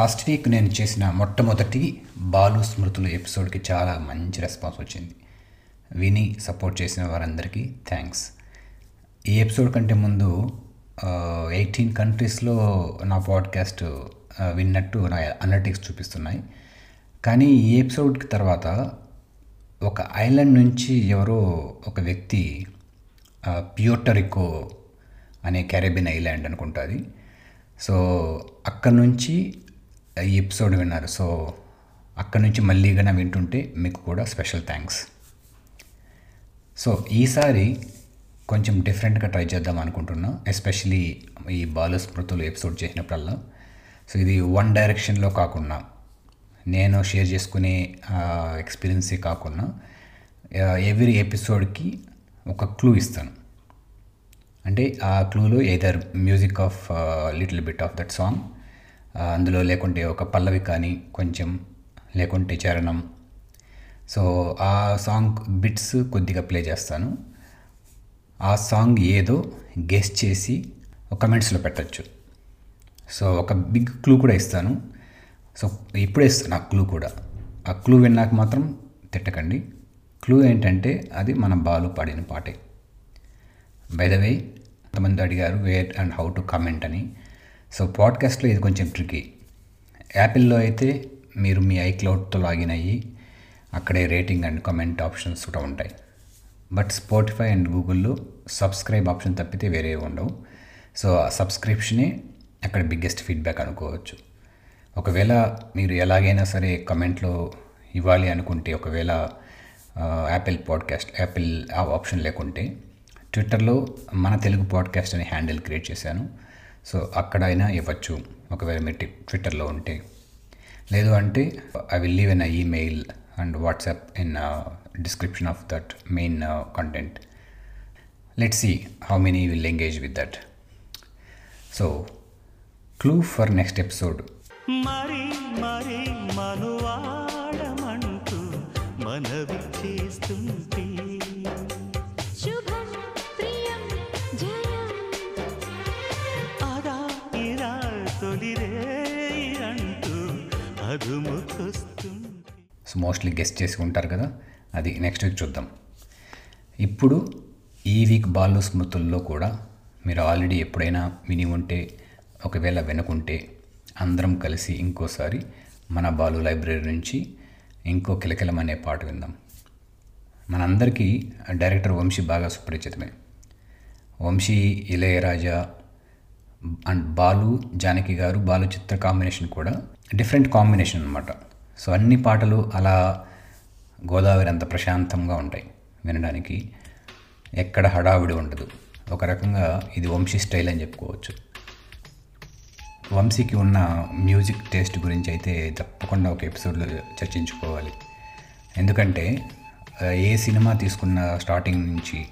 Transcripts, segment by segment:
Last week నేను చేసిన మొట్టమొదటి బాలు స్మృతులు ఎపిసోడ్కి చాలా మంచి రెస్పాన్స్ వచ్చింది. విని సపోర్ట్ చేసిన వారందరికీ థ్యాంక్స్. ఈ ఎపిసోడ్ కంటే ముందు ఎయిటీన్ కంట్రీస్లో నా పాడ్కాస్ట్ విన్నట్టు నా అనలిటిక్స్ చూపిస్తున్నాయి. కానీ ఈ ఎపిసోడ్కి తర్వాత ఒక ఐలాండ్ నుంచి ఎవరో ఒక వ్యక్తి ఆ, ప్యూర్టరికో అనే క్యారెబియన్ ఐలాండ్ అనుకుంటుంది సో అక్కడ నుంచి ఈ ఎపిసోడ్ విన్నారు. సో అక్కడి నుంచి మళ్ళీగా వింటుంటే మీకు కూడా స్పెషల్ థ్యాంక్స్. సో ఈసారి కొంచెం డిఫరెంట్గా ట్రై చేద్దాం అనుకుంటున్నాను ఎస్పెషలీ ఈ బాలస్మృతులు ఎపిసోడ్ చేసినప్పుడల్లా. సో ఇది వన్ డైరెక్షన్లో కాకుండా నేను షేర్ చేసుకునే ఎక్స్పీరియన్సే కాకుండా ఎవ్రీ ఎపిసోడ్కి ఒక క్లూ ఇస్తాను. అంటే ఆ క్లూలో either music of little bit of that song. అందులో లేకుంటే ఒక పల్లవి కానీ కొంచెం లేకుంటే చరణం. సో ఆ సాంగ్ బిట్స్ కొద్దిగా ప్లే చేస్తాను. ఆ సాంగ్ ఏదో గెస్ చేసి కమెంట్స్లో పెట్టచ్చు. సో ఒక బిగ్ క్లూ కూడా ఇస్తాను. సో ఇప్పుడే ఇస్తాను ఆ క్లూ కూడా. ఆ క్లూ విన్నాక మాత్రం తిట్టకండి. క్లూ ఏంటంటే అది మన బాలు పాడిన పాటే. బై ద వే కొంతమంది అడిగారు where and how to comment అని. సో పాడ్కాస్ట్లో ఇది కొంచెం ట్రికీ. యాపిల్లో అయితే మీరు మీ ఐక్లౌడ్తో లాగిన్ అయ్యి అక్కడే రేటింగ్ అండ్ కమెంట్ ఆప్షన్స్ కూడా ఉంటాయి. బట్ స్పాటిఫై అండ్ గూగుల్లో సబ్స్క్రైబ్ ఆప్షన్ తప్పితే వేరే ఉండవు. సో ఆ సబ్స్క్రిప్షనే అక్కడ బిగ్గెస్ట్ ఫీడ్బ్యాక్ అనుకోవచ్చు. ఒకవేళ మీరు ఎలాగైనా సరే కమెంట్లో ఇవ్వాలి అనుకుంటే ఒకవేళ యాపిల్ పాడ్కాస్ట్ యాపిల్ ఆ ఆప్షన్ లేకుంటే ట్విట్టర్లో మన తెలుగు పాడ్కాస్ట్ అనే హ్యాండిల్ క్రియేట్ చేశాను. సో అక్కడైనా ఇవ్వచ్చు. ఒకవేళ మీరు ట్విట్టర్లో ఉంటే. లేదు అంటే I will leave an email and WhatsApp in description of that main content let see how many will engage with that so clue for next episode మరి మరి మనువాడమంటూ మనవి చేస్తుంటే అంటూ సో మోస్ట్లీ గెస్ట్ చేసి ఉంటారు కదా? అది నెక్స్ట్ వీక్ చూద్దాం. ఇప్పుడు ఈ వీక్ బాలు స్మృతుల్లో కూడా మీరు ఆల్రెడీ ఎప్పుడైనా విని ఉంటే ఒకవేళ వెనుకుంటే అందరం కలిసి ఇంకోసారి మన బాలు లైబ్రరీ నుంచి ఇంకో కిలకిలం అనే పాట విందాం. మనందరికీ డైరెక్టర్ వంశీ బాగా సుపరిచితమే. Vamsi Ilaiyaraaja and Balu Janaki garu Balu Chitra combination కూడా డిఫరెంట్ కాంబినేషన్ అనమాట సో అన్ని పాటలు అలా గోదావరి అంత ప్రశాంతంగా ఉంటాయి వినడానికి. ఎక్కడ హడావిడి ఉండదు. ఒక రకంగా ఇది వంశీ స్టైల్ అని చెప్పుకోవచ్చు. వంశీకి ఉన్న మ్యూజిక్ టేస్ట్ గురించి అయితే తప్పకుండా ఒక ఎపిసోడ్లో చర్చించుకోవాలి. ఎందుకంటే ఏ సినిమా తీసుకున్న స్టార్టింగ్ నుంచి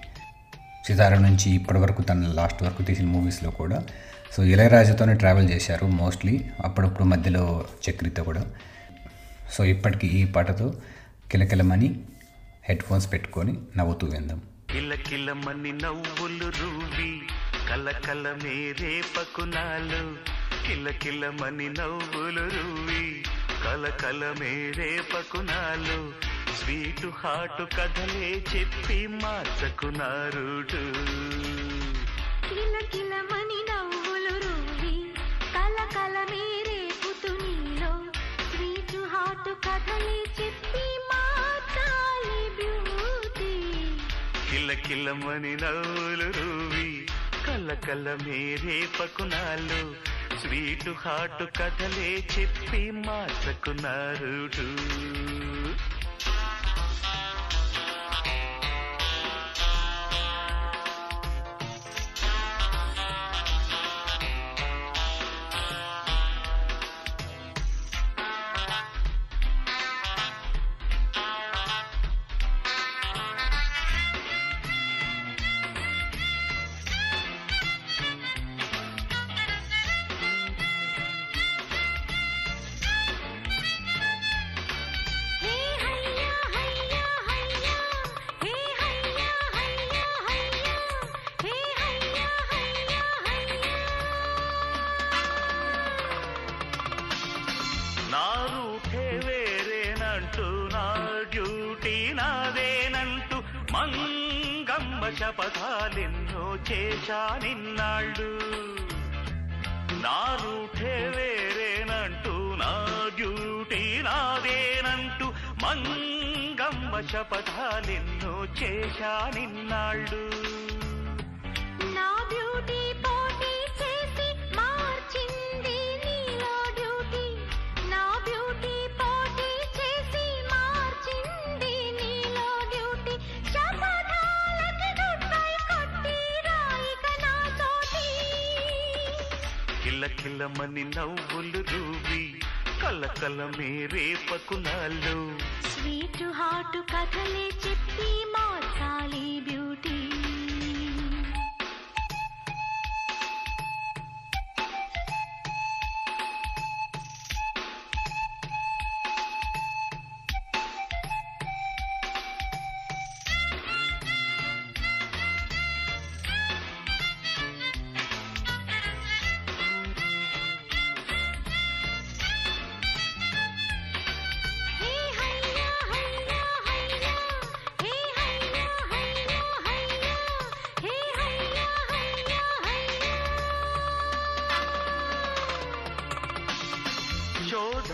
సితార నుంచి ఇప్పటి వరకు తన లాస్ట్ వరకు తీసిన మూవీస్లో కూడా సో ఇళయరాజాతోనే ట్రావెల్ చేశారు మోస్ట్లీ అప్పుడప్పుడు మధ్యలో చక్రితో కూడా. సో ఇప్పటికి ఈ పాటతో కిలకిలమని హెడ్ ఫోన్స్ పెట్టుకొని నవ్వుతూ విందాం. కిలకిలమని నవ్వులు రూవి కలకల మేరే పకునాలు కిలకిలమని నవ్వులు రూవి కలకల మేరే పకునాలు స్వీటు హాటు కథలే చెప్పి మార్చకునారుడు కిలకిలమని కిలమని నవ్వులు రూవి కళ్ళ మేరే పకునాలు స్వీటు హాటు కథలే చెప్పి మార్చకునారుడు శపథాలెన్నో చేశా నిన్నాళ్ళు. నా రూటే వేరేనంటూ నా డ్యూటీ నాదేనంటూ మంగమ్మ శపథాలెన్నో చేశా నిన్నాళ్ళు. కిలకిలమని నవ్వులు రూబి కలకల కళ్ళ మేరే పకునాలు స్వీట్ హాటు కథలే చెప్పి మా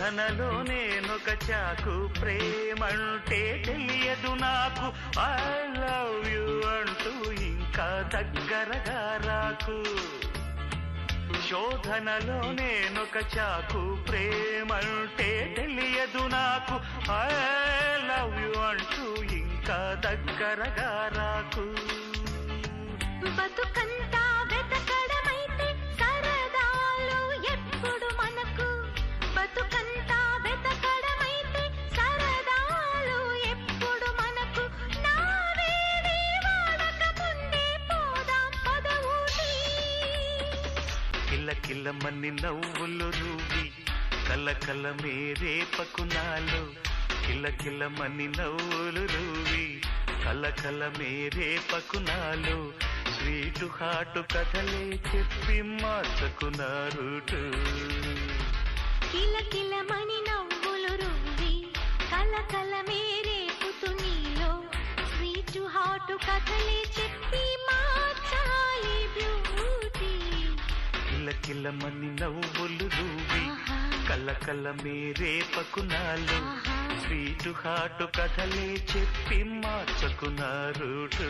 శోధనలో నేనొక చాకు ప్రేమంటే తెలియదు నాకు. ఐ లవ్ యు అంటూ ఇంకా దగ్గరగా రాకు. శోధనలో నేనొక చాకు ప్రేమంటే తెలియదు నాకు. ఐ లవ్ యు అంటూ ఇంకా దగ్గరగా రాకు. బతుకంతా కిల్ల కిల్లమని నవ్వులు రూవి కల్ల కల్ల మేరే పకునాలు కిల్ల కిల్లమని నవ్వులు రూవి కల్ల కల్ల మేరే పకునాలు స్వీటు హాటు కథలే చెప్పి మార్చకున్నారుటు. కిల మణి నవ్వులు రువ్వి కల కల మేరే పుతునీలో. స్వీటు హాటు కథలే చెప్పి కిల్ల కిల్లమని నవ్వులు రూవి కల్ల మేరే పకునాలు. స్వీటు హాటు కథలే చెప్పి మార్చకున్నారుటు